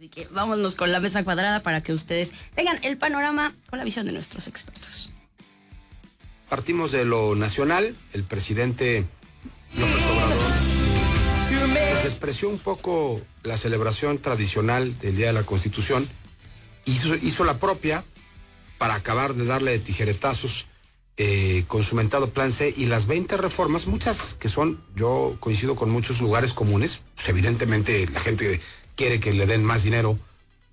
Así que vámonos con la mesa cuadrada para que ustedes tengan el panorama con la visión de nuestros expertos. Partimos de lo nacional, el presidente López Obrador pues, despreció un poco la celebración tradicional del Día de la Constitución, hizo, hizo la propia para acabar de darle tijeretazos eh, con su mentado plan C y las 20 reformas, muchas que son, yo coincido con muchos lugares comunes, pues, evidentemente la gente quiere que le den más dinero,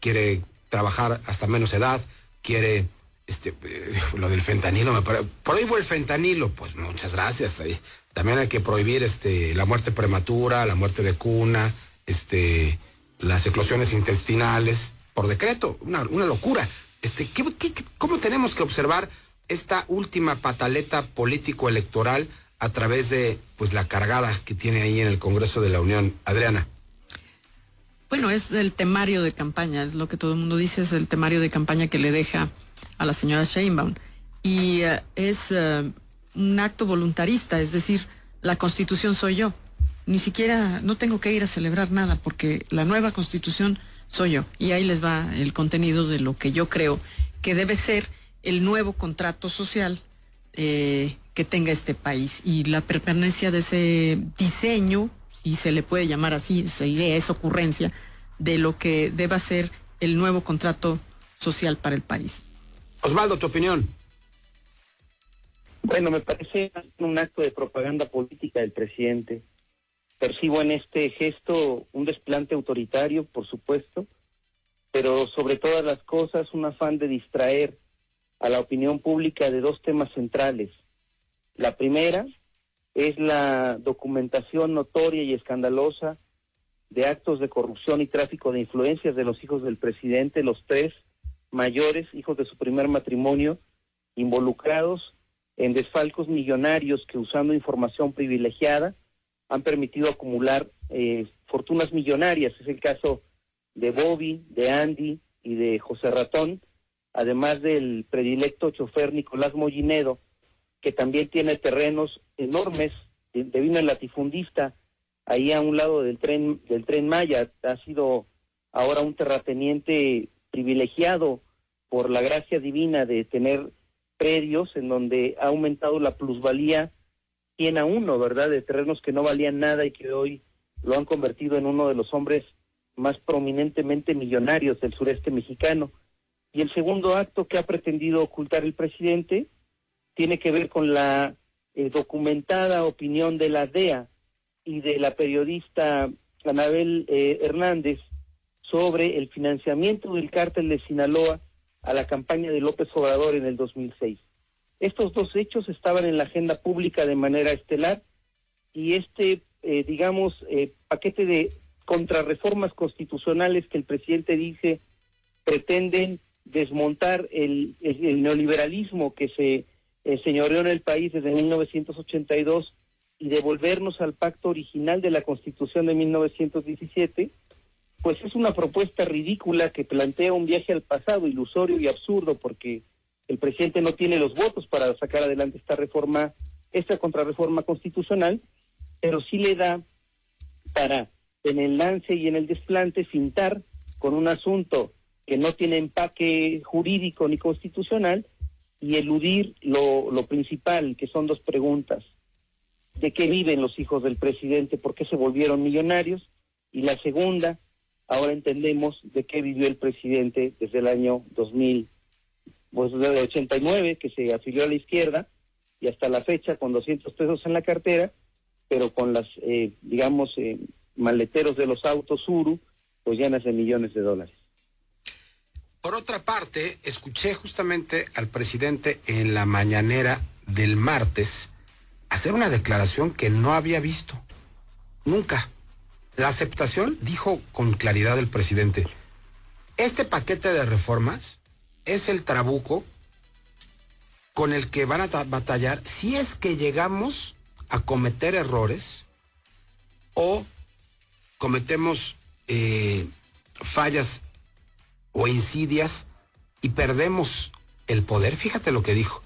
quiere trabajar hasta menos edad, quiere este, eh, lo del fentanilo, me prohíbo el fentanilo, pues muchas gracias. También hay que prohibir este, la muerte prematura, la muerte de cuna, este, las eclosiones intestinales, por decreto, una, locura. Este, cómo tenemos que observar esta última pataleta político-electoral a través de pues la cargada que tiene ahí en el Congreso de la Unión? Adriana. Bueno, es el temario de campaña, es lo que todo el mundo dice, es el temario de campaña que le deja a la señora Sheinbaum. Y eh, es eh, un acto voluntarista, es decir, la constitución soy yo. Ni siquiera, no tengo que ir a celebrar nada porque la nueva constitución soy yo. Y ahí les va el contenido de lo que yo creo que debe ser el nuevo contrato social eh, que tenga este país. Y la permanencia de ese diseño, si se le puede llamar así, esa idea, esa ocurrencia, de lo que deba ser el nuevo contrato social para el país. Osvaldo, tu opinión. Bueno, me parece un acto de propaganda política del presidente. Percibo en este gesto un desplante autoritario, por supuesto, pero sobre todas las cosas un afán de distraer a la opinión pública de dos temas centrales. La primera es la documentación notoria y escandalosa de actos de corrupción y tráfico de influencias de los hijos del presidente, los tres, mayores, hijos de su primer matrimonio, involucrados en desfalcos millonarios que usando información privilegiada han permitido acumular eh, fortunas millonarias. Es el caso de Bobby, de Andy y de José Ratón, además del predilecto chofer Nicolás Mollinedo, que también tiene terrenos enormes de, vino latifundista ahí a un lado del tren del tren Maya. Ha sido ahora un terrateniente privilegiado por la gracia divina de tener predios en donde ha aumentado la plusvalía 100 a uno, ¿verdad? De terrenos que no valían nada y que hoy lo han convertido en uno de los hombres más prominentemente millonarios del sureste mexicano. Y el segundo acto que ha pretendido ocultar el presidente tiene que ver con la eh, documentada opinión de la DEA y de la periodista Anabel eh, Hernández sobre el financiamiento del cártel de Sinaloa a la campaña de López Obrador en el 2006. Estos dos hechos estaban en la agenda pública de manera estelar y este, eh, digamos, paquete de contrarreformas constitucionales que el presidente dice pretenden desmontar el, neoliberalismo que se eh, en el país desde 1982 y devolvernos al pacto original de la Constitución de 1917, pues es una propuesta ridícula que plantea un viaje al pasado, ilusorio y absurdo, porque el presidente no tiene los votos para sacar adelante esta reforma, esta contrarreforma constitucional, pero sí le da para en el lance y en el desplante fintar con un asunto que no tiene empaque jurídico ni constitucional y eludir lo, lo principal, que son dos preguntas. ¿De qué viven los hijos del presidente? ¿Por qué se volvieron millonarios? Y la segunda, ahora entendemos de qué vivió el presidente desde el año 2000, pues desde el 89, que se afilió a la izquierda, y hasta la fecha con 200 pesos en la cartera, pero con las, eh, digamos, eh, maleteros de los autos Uru, pues llenas de millones de dólares. Por otra parte, escuché justamente al presidente en la mañanera del martes hacer una declaración que no había visto nunca. La aceptación, dijo con claridad el presidente, este paquete de reformas es el trabuco con el que van a batallar si es que llegamos a cometer errores o cometemos eh, fallas o insidias y perdemos el poder. Fíjate lo que dijo.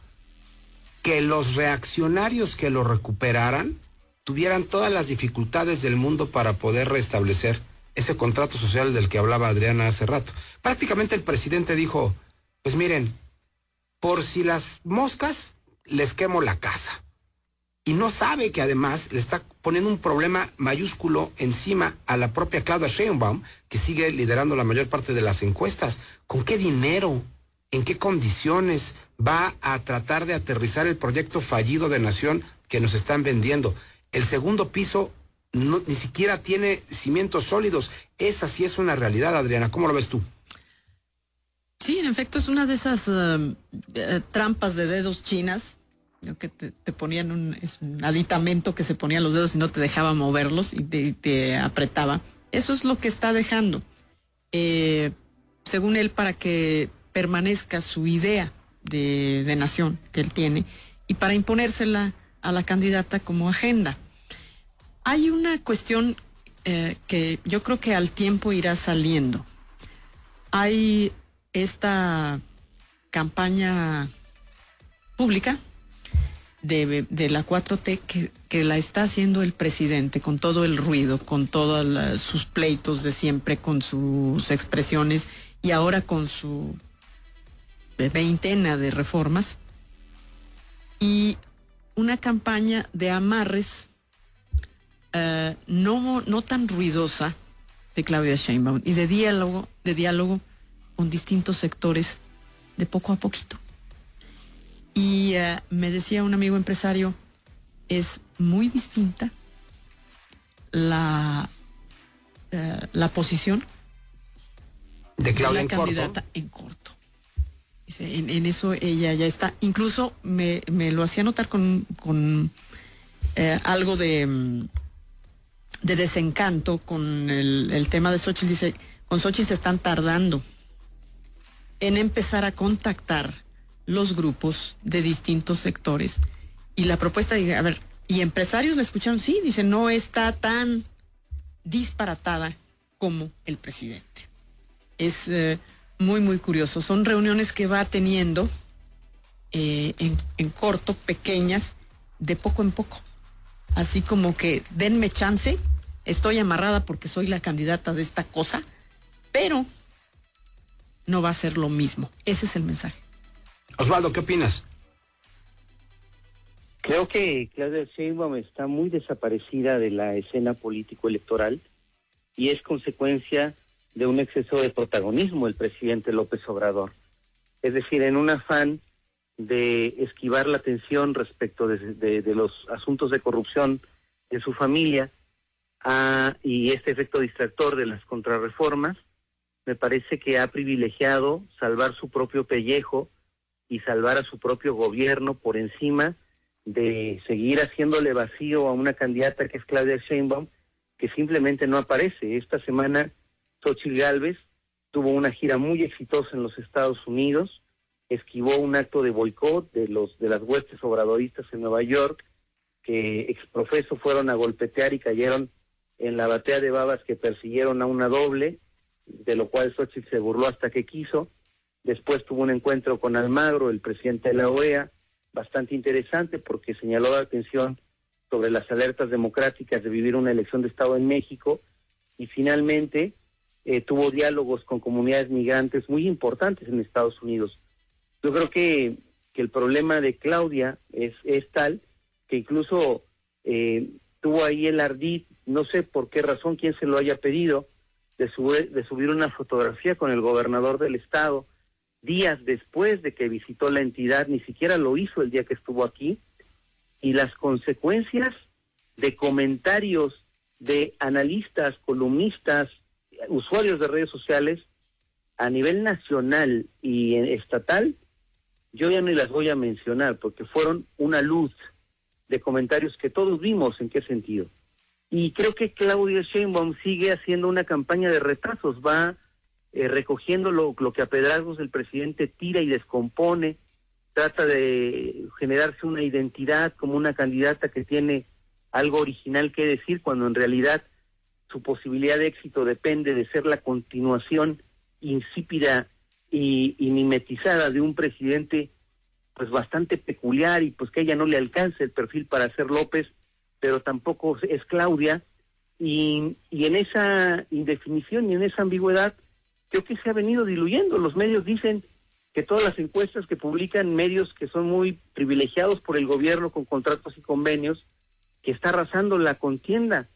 Que los reaccionarios que lo recuperaran tuvieran todas las dificultades del mundo para poder restablecer ese contrato social del que hablaba Adriana hace rato. Prácticamente el presidente dijo, pues miren, por si las moscas, les quemo la casa. Y no sabe que además le está poniendo un problema mayúsculo encima a la propia Claudia Sheinbaum, que sigue liderando la mayor parte de las encuestas. ¿Con qué dinero? ¿En qué condiciones va a tratar de aterrizar el proyecto fallido de nación que nos están vendiendo? El segundo piso ni siquiera tiene cimientos sólidos. Esa sí es una realidad, Adriana. ¿Cómo lo ves tú? Sí, en efecto, es una de esas eh, eh, trampas de dedos chinas que te, ponían un, aditamento que se ponían los dedos y no te dejaba moverlos y te, apretaba. Eso es lo que está dejando. Eh, según él, para que permanezca su idea de, nación que él tiene y para imponérsela a la candidata como agenda. Hay una cuestión eh, que yo creo que al tiempo irá saliendo. Hay esta campaña pública de, la 4T que, la está haciendo el presidente con todo el ruido, con todos sus pleitos de siempre, con sus expresiones y ahora con su veintena de reformas y una campaña de amarres eh, no, no tan ruidosa de Claudia Sheinbaum y de diálogo, de diálogo con distintos sectores de poco a poquito. Y eh, me decía un amigo empresario, es muy distinta la, eh, la posición de Claudia la candidata en corto. En, eso ella ya está. Incluso me, lo hacía notar con, con eh, algo de, mm, de desencanto con el, el, tema de Xochitl. Dice, con Xochitl se están tardando en empezar a contactar los grupos de distintos sectores. Y la propuesta, a ver, y empresarios la escucharon, sí, dice, no está tan disparatada como el presidente. Es eh, muy, muy curioso. Son reuniones que va teniendo eh, en, en corto, pequeñas, de poco en poco. Así como que denme chance, estoy amarrada porque soy la candidata de esta cosa, pero no va a ser lo mismo. Ese es el mensaje. Osvaldo, ¿qué opinas? Creo que Claudia Sheinbaum está muy desaparecida de la escena político-electoral y es consecuencia de un exceso de protagonismo del presidente López Obrador. Es decir, en un afán de esquivar la atención respecto de, los asuntos de corrupción de su familia ah, y este efecto distractor de las contrarreformas, me parece que ha privilegiado salvar su propio pellejo y salvar a su propio gobierno por encima de seguir haciéndole vacío a una candidata que es Claudia Sheinbaum, que simplemente no aparece. Esta semana Xochitl Galvez tuvo una gira muy exitosa en los Estados Unidos, esquivó un acto de boicot de los de las huestes obradoristas en Nueva York, que exprofeso fueron a golpetear y cayeron en la batea de babas que persiguieron a una doble, de lo cual Xochitl se burló hasta que quiso. Después tuvo un encuentro con Almagro, el presidente de la OEA, bastante interesante porque señaló la atención sobre las alertas democráticas de vivir una elección de Estado en México y finalmente eh, tuvo diálogos con comunidades migrantes muy importantes en Estados Unidos. Yo creo que, que el problema de Claudia es, tal que incluso eh, tuvo ahí el ardid, no sé por qué razón, quién se lo haya pedido, de, de subir una fotografía con el gobernador del estado días después de que visitó la entidad, ni siquiera lo hizo el día que estuvo aquí, y las consecuencias de comentarios de analistas, columnistas, usuarios de redes sociales a nivel nacional y estatal, yo ya ni las voy a mencionar porque fueron una luz de comentarios que todos vimos en qué sentido. Y creo que Claudia Sheinbaum sigue haciendo una campaña de retrasos, va eh, recogiendo lo, que a pedragos el presidente tira y descompone, trata de generarse una identidad como una candidata que tiene algo original que decir, cuando en realidad su posibilidad de éxito depende de ser la continuación insípida y, y mimetizada de un presidente pues bastante peculiar y pues que ella no le alcance el perfil para ser López, pero tampoco es Claudia, Y, y en esa indefinición y en esa ambigüedad, creo que se ha venido diluyendo. Los medios dicen que todas las encuestas que publican medios que son muy privilegiados por el gobierno con contratos y convenios, que está arrasando la contienda.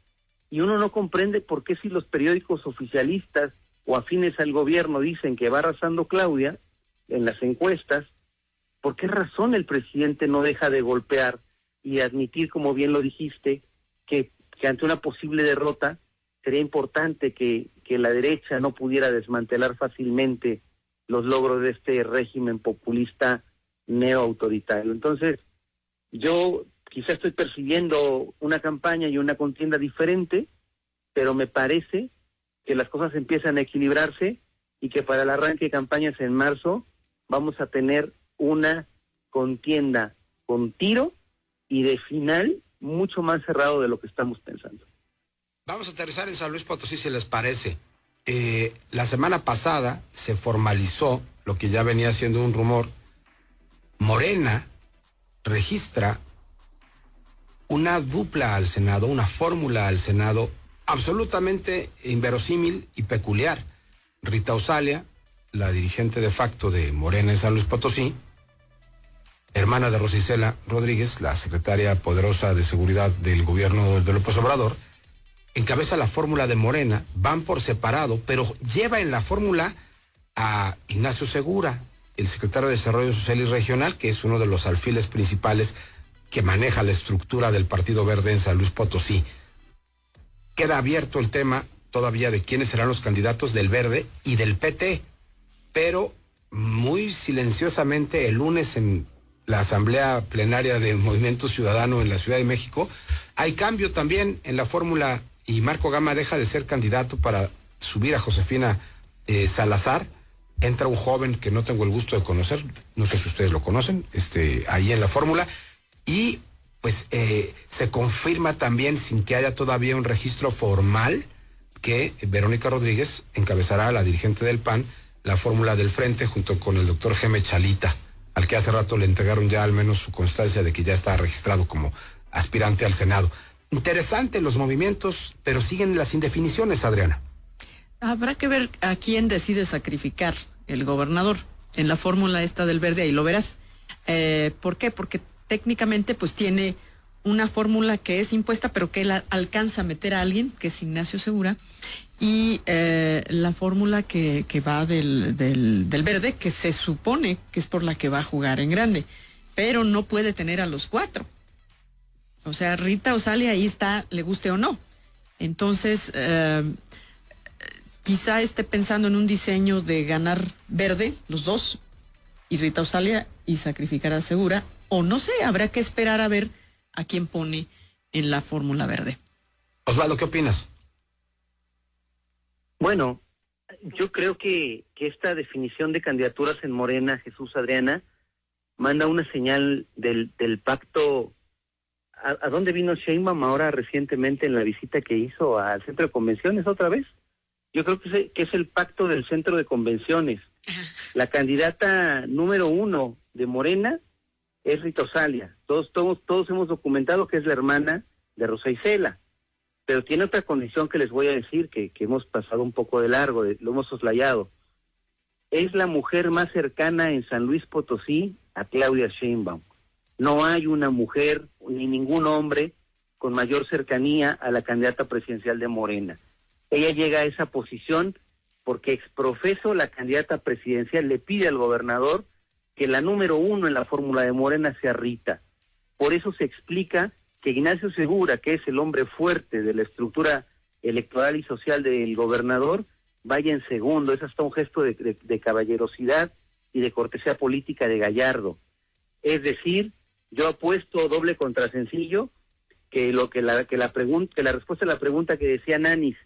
Y uno no comprende por qué si los periódicos oficialistas o afines al gobierno dicen que va arrasando Claudia en las encuestas, ¿por qué razón el presidente no deja de golpear y admitir, como bien lo dijiste, que, que ante una posible derrota sería importante que, que la derecha no pudiera desmantelar fácilmente los logros de este régimen populista neoautoritario. Entonces, yo quizá estoy persiguiendo una campaña y una contienda diferente, pero me parece que las cosas empiezan a equilibrarse y que para el arranque de campañas en marzo vamos a tener una contienda con tiro y de final mucho más cerrado de lo que estamos pensando. Vamos a aterrizar en San Luis Potosí si les parece. Eh, la semana pasada se formalizó lo que ya venía siendo un rumor. Morena registra una dupla al Senado, una fórmula al Senado absolutamente inverosímil y peculiar. Rita Osalia, la dirigente de facto de Morena en San Luis Potosí, hermana de Rosicela Rodríguez, la secretaria poderosa de seguridad del gobierno de López Obrador, encabeza la fórmula de Morena, van por separado, pero lleva en la fórmula a Ignacio Segura, el secretario de Desarrollo Social y Regional, que es uno de los alfiles principales que maneja la estructura del Partido Verde en San Luis Potosí. Queda abierto el tema todavía de quiénes serán los candidatos del Verde y del PT, pero muy silenciosamente el lunes en la Asamblea Plenaria de Movimiento Ciudadano en la Ciudad de México, hay cambio también en la fórmula y Marco Gama deja de ser candidato para subir a Josefina eh, Salazar. Entra un joven que no tengo el gusto de conocer, no sé si ustedes lo conocen, este, ahí en la fórmula, y pues eh, se confirma también, sin que haya todavía un registro formal, que Verónica Rodríguez encabezará a la dirigente del PAN la fórmula del frente junto con el doctor Geme Chalita, al que hace rato le entregaron ya al menos su constancia de que ya está registrado como aspirante al Senado. Interesante los movimientos, pero siguen las indefiniciones, Adriana. Habrá que ver a quién decide sacrificar el gobernador en la fórmula esta del verde, ahí lo verás. Eh, ¿Por qué? Porque técnicamente pues tiene una fórmula que es impuesta, pero que él alcanza a meter a alguien, que es Ignacio Segura, y eh, la fórmula que, va del, del, verde, que se supone que es por la que va a jugar en grande, pero no puede tener a los cuatro. O sea, Rita Osalia ahí está, le guste o no. Entonces, eh, quizá esté pensando en un diseño de ganar verde, los dos, y Rita Osalia, y sacrificar a Segura, o no sé, habrá que esperar a ver a quién pone en la fórmula verde. Osvaldo, ¿qué opinas? Bueno, yo creo que, que esta definición de candidaturas en Morena, Jesús Adriana, manda una señal del, del pacto ¿A, dónde vino Sheinbaum ahora recientemente en la visita que hizo al centro de convenciones otra vez? Yo creo que es, que es el pacto del centro de convenciones. La candidata número uno de Morena es Rita Osalia. Todos, todos, todos hemos documentado que es la hermana de Rosa Isela. Pero tiene otra condición que les voy a decir, que, que hemos pasado un poco de largo, lo hemos soslayado. Es la mujer más cercana en San Luis Potosí a Claudia Sheinbaum. No hay una mujer ni ningún hombre con mayor cercanía a la candidata presidencial de Morena. Ella llega a esa posición porque exprofeso la candidata presidencial le pide al gobernador que la número uno en la fórmula de Morena sea Rita. Por eso se explica que Ignacio Segura, que es el hombre fuerte de la estructura electoral y social del gobernador, vaya en segundo. Es hasta un gesto de, de, de caballerosidad y de cortesía política de Gallardo. Es decir, yo apuesto doble contra sencillo que lo que la que la pregunta que la respuesta a la pregunta que decía Nanis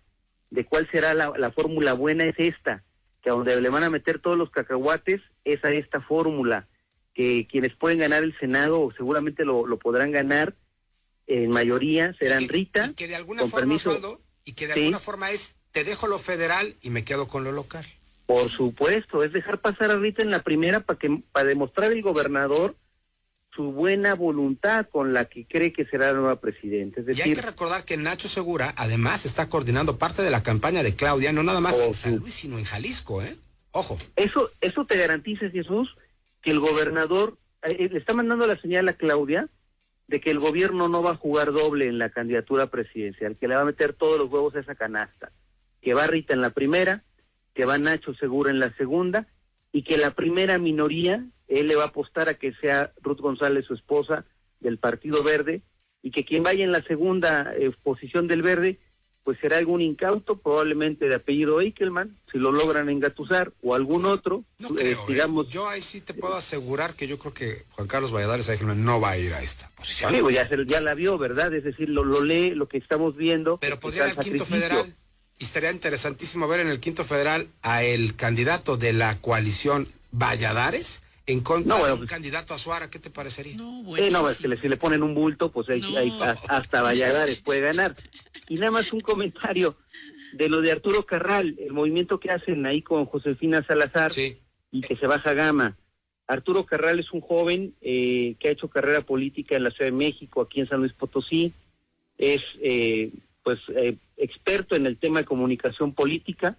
de cuál será la, la fórmula buena es esta, que a donde le van a meter todos los cacahuates es a esta fórmula, que quienes pueden ganar el Senado seguramente lo, lo podrán ganar en mayoría serán Rita. Y que de alguna forma, permiso, Osvaldo, y que de ¿sí? alguna forma es te dejo lo federal y me quedo con lo local. Por supuesto, es dejar pasar a Rita en la primera para que para demostrar el gobernador su buena voluntad con la que cree que será la nueva presidenta. y hay que recordar que Nacho Segura además está coordinando parte de la campaña de Claudia, no nada más en San Luis, sino en Jalisco, ¿eh? Ojo. Eso, eso te garantiza, Jesús, que el gobernador eh, eh, le está mandando la señal a Claudia de que el gobierno no va a jugar doble en la candidatura presidencial, que le va a meter todos los huevos a esa canasta, que va Rita en la primera, que va Nacho Segura en la segunda, y que la primera minoría, él le va a apostar a que sea Ruth González, su esposa, del Partido Verde, y que quien vaya en la segunda eh, posición del Verde pues será algún incauto, probablemente de apellido Eichelman, si lo logran engatusar, o algún otro, no eh, ¿eh? digamos. Yo ahí sí te puedo asegurar que yo creo que Juan Carlos Valladares Eichelman no va a ir a esta posición. Sí, ya, ya la vio, ¿verdad? Es decir, lo, lo lee, lo que estamos viendo. Pero podría ir al quinto federal. Y estaría interesantísimo ver en el quinto federal a el candidato de la coalición Valladares en contra de un candidato a Suara, ¿qué te parecería? No, no, es que si le ponen un bulto, pues ahí, hasta Valladares puede ganar. Y nada más un comentario de lo de Arturo Carral, el movimiento que hacen ahí con Josefina Salazar y que se baja gama. Arturo Carral es un joven eh, que ha hecho carrera política en la Ciudad de México, aquí en San Luis Potosí. Es eh, pues eh, experto en el tema de comunicación política,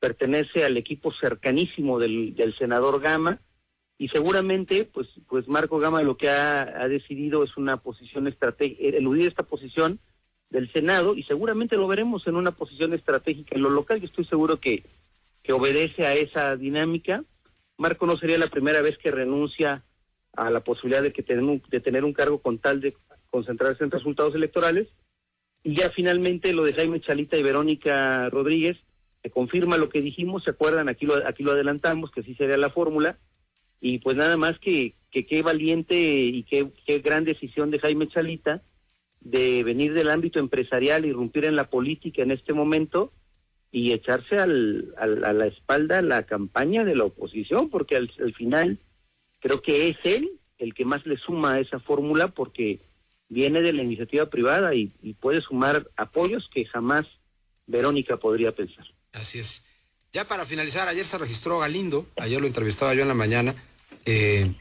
pertenece al equipo cercanísimo del, senador Gama y seguramente pues pues Marco Gama lo que ha, ha decidido es una posición estratégica, eludir esta posición del Senado y seguramente lo veremos en una posición estratégica en lo local. Yo estoy seguro que, que obedece a esa dinámica. Marco no sería la primera vez que renuncia a la posibilidad de, que tener de tener un cargo con tal de concentrarse en resultados electorales. Y ya finalmente lo de Jaime Chalita y Verónica Rodríguez, se confirma lo que dijimos, ¿se acuerdan? Aquí lo, aquí lo adelantamos, que sí sería la fórmula. Y pues nada más que, que qué valiente y qué, gran decisión de Jaime Chalita de venir del ámbito empresarial, irrumpir en la política en este momento y echarse al, a la espalda la campaña de la oposición, porque al, final creo que es él el que más le suma a esa fórmula porque viene de la iniciativa privada y, puede sumar apoyos que jamás Verónica podría pensar. Así es. Ya para finalizar, ayer se registró Galindo, ayer lo entrevistaba yo en la mañana, eh,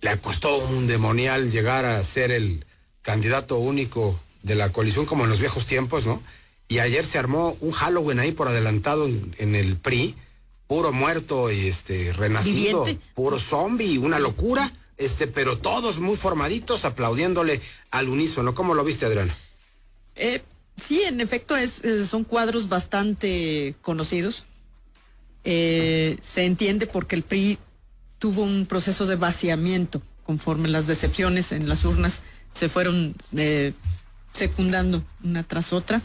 le costó un demonial llegar a ser el candidato único de la coalición como en los viejos tiempos, ¿no? Y ayer se armó un Halloween ahí por adelantado en, el PRI, puro muerto y este renacido, puro zombie, una locura, este, pero todos muy formaditos aplaudiéndole al unísono. ¿Cómo lo viste, Adriana? Eh, sí, en efecto, es, son cuadros bastante conocidos. Eh, se entiende porque el PRI tuvo un proceso de vaciamiento conforme las decepciones en las urnas se fueron eh, secundando una tras otra.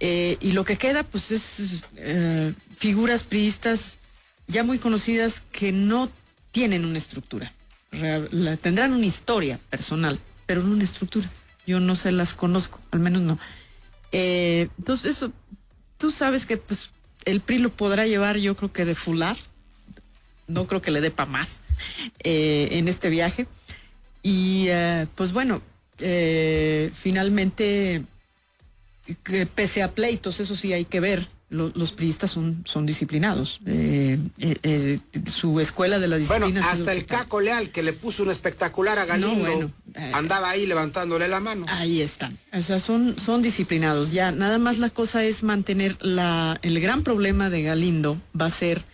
Eh, y lo que queda, pues, es eh, figuras priistas ya muy conocidas que no tienen una estructura. Tendrán una historia personal, pero no una estructura. Yo no se las conozco, al menos no. entonces, eso, tú sabes que pues, el PRI lo podrá llevar, yo creo que de fular. No creo que le dé para más en este viaje. Y eh, pues bueno, eh, finalmente, pese a pleitos, eso sí hay que ver, los priistas son, son disciplinados. Eh, su escuela de la disciplina. Bueno, hasta el Caco Leal, que le puso un espectacular a Galindo, andaba ahí levantándole la mano. Ahí están. O sea, son, son disciplinados. Ya, nada más la cosa es mantener la. El gran problema de Galindo va a ser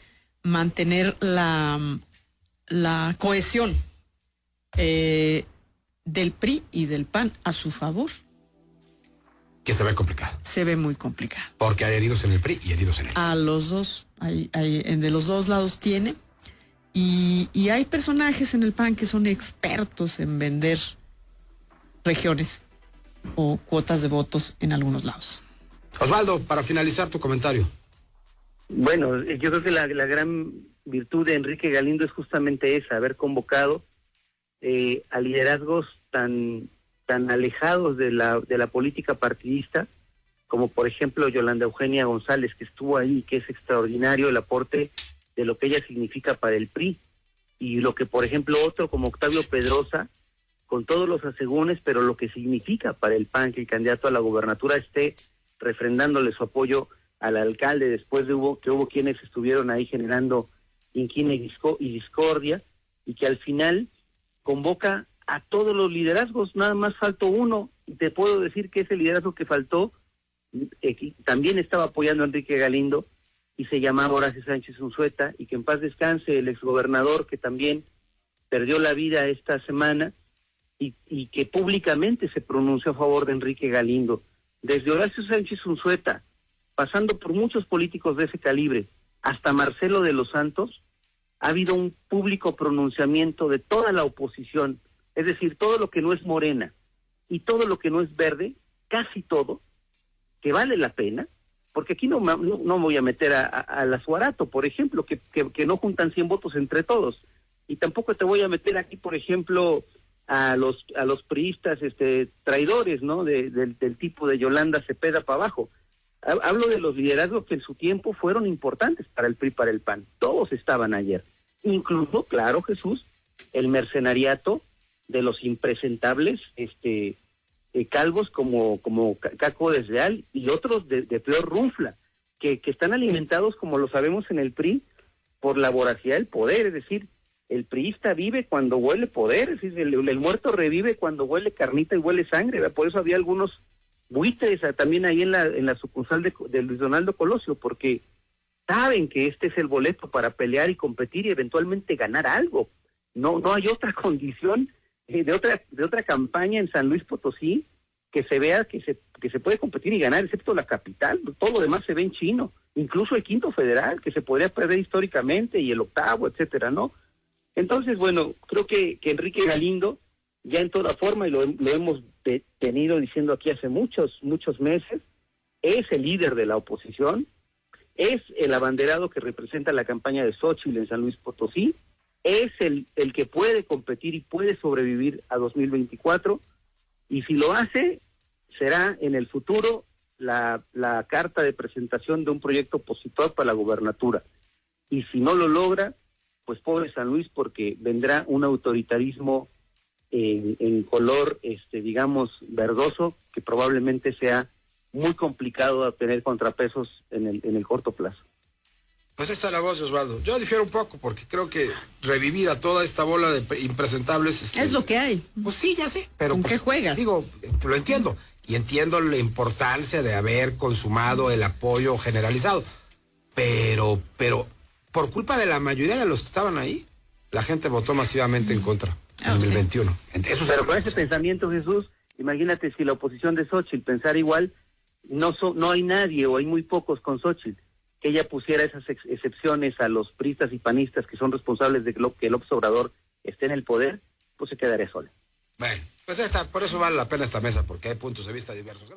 mantener la, la cohesión eh, del PRI y del PAN a su favor. Que se ve complicado. Se ve muy complicado. Porque hay heridos en el PRI y heridos en el A los dos, hay, hay, de los dos lados tiene. Y, y hay personajes en el PAN que son expertos en vender regiones o cuotas de votos en algunos lados. Osvaldo, para finalizar tu comentario. Bueno, yo creo que la, la gran virtud de Enrique Galindo es justamente esa, haber convocado eh, a liderazgos tan, tan alejados de la, de la política partidista, como por ejemplo Yolanda Eugenia González, que estuvo ahí, que es extraordinario el aporte de lo que ella significa para el PRI, y lo que por ejemplo otro como Octavio Pedrosa, con todos los asegúnes, pero lo que significa para el PAN que el candidato a la gobernatura esté refrendándole su apoyo al alcalde después de hubo, que hubo quienes estuvieron ahí generando inquina y discordia, y que al final convoca a todos los liderazgos, nada más faltó uno, y te puedo decir que ese liderazgo que faltó eh, también estaba apoyando a Enrique Galindo y se llamaba Horacio Sánchez Unzueta, y que en paz descanse el exgobernador que también perdió la vida esta semana y, y que públicamente se pronunció a favor de Enrique Galindo. Desde Horacio Sánchez Unzueta, pasando por muchos políticos de ese calibre, hasta Marcelo de los Santos, ha habido un público pronunciamiento de toda la oposición, es decir, todo lo que no es morena y todo lo que no es verde, casi todo, que vale la pena, porque aquí no, no, voy a meter a, a, la Suarato, por ejemplo, que, que, no juntan 100 votos entre todos, y tampoco te voy a meter aquí, por ejemplo, a los a los priistas este traidores, ¿no? del tipo de Yolanda Cepeda para abajo. Hablo de los liderazgos que en su tiempo fueron importantes para el PRI, para el PAN. Todos estaban ayer. Incluso, claro, Jesús, el mercenariato de los impresentables este, eh, calvos como, como Caco Desleal y otros de, peor runfla, que, que están alimentados, como lo sabemos en el PRI, por la voracidad del poder. Es decir, el priista vive cuando huele poder, es decir, el, muerto revive cuando huele carnita y huele sangre. Por eso había algunos buitres también ahí en la, en la sucursal de, Luis Donaldo Colosio, porque saben que este es el boleto para pelear y competir y eventualmente ganar algo. No, no hay otra condición de otra, de otra campaña en San Luis Potosí que se vea que se, que se puede competir y ganar, excepto la capital, todo lo demás se ve en chino, incluso el quinto federal, que se podría perder históricamente, y el octavo, etcétera, ¿no? Entonces, bueno, creo que, que Enrique Galindo, ya en toda forma, y lo, hemos venido diciendo aquí hace muchos, muchos meses, es el líder de la oposición, es el abanderado que representa la campaña de Xochitl en San Luis Potosí, es el, el que puede competir y puede sobrevivir a 2024, y si lo hace, será en el futuro la, la carta de presentación de un proyecto opositor para la gubernatura. Y si no lo logra, pues pobre San Luis, porque vendrá un autoritarismo en, color, este, digamos, verdoso, que probablemente sea muy complicado obtener contrapesos en el, en el corto plazo. Pues esta es la voz Osvaldo. Yo difiero un poco porque creo que revivir a toda esta bola de impresentables... Este, es lo que hay. Pues sí, ya sé, pero... ¿Con pues, qué juegas? Digo, lo entiendo. Y entiendo la importancia de haber consumado el apoyo generalizado. Pero, pero, por culpa de la mayoría de los que estaban ahí, la gente votó masivamente en contra. Ah, en el 21. Pero con ese pensamiento, Jesús, imagínate si la oposición de Xochitl pensara igual, no, no hay nadie o hay muy pocos con Xochitl que ella pusiera esas excepciones a los pristas y panistas que son responsables de que el observador esté en el poder, pues se quedaría sola. Bueno, pues está, por eso vale la pena esta mesa, porque hay puntos de vista diversos.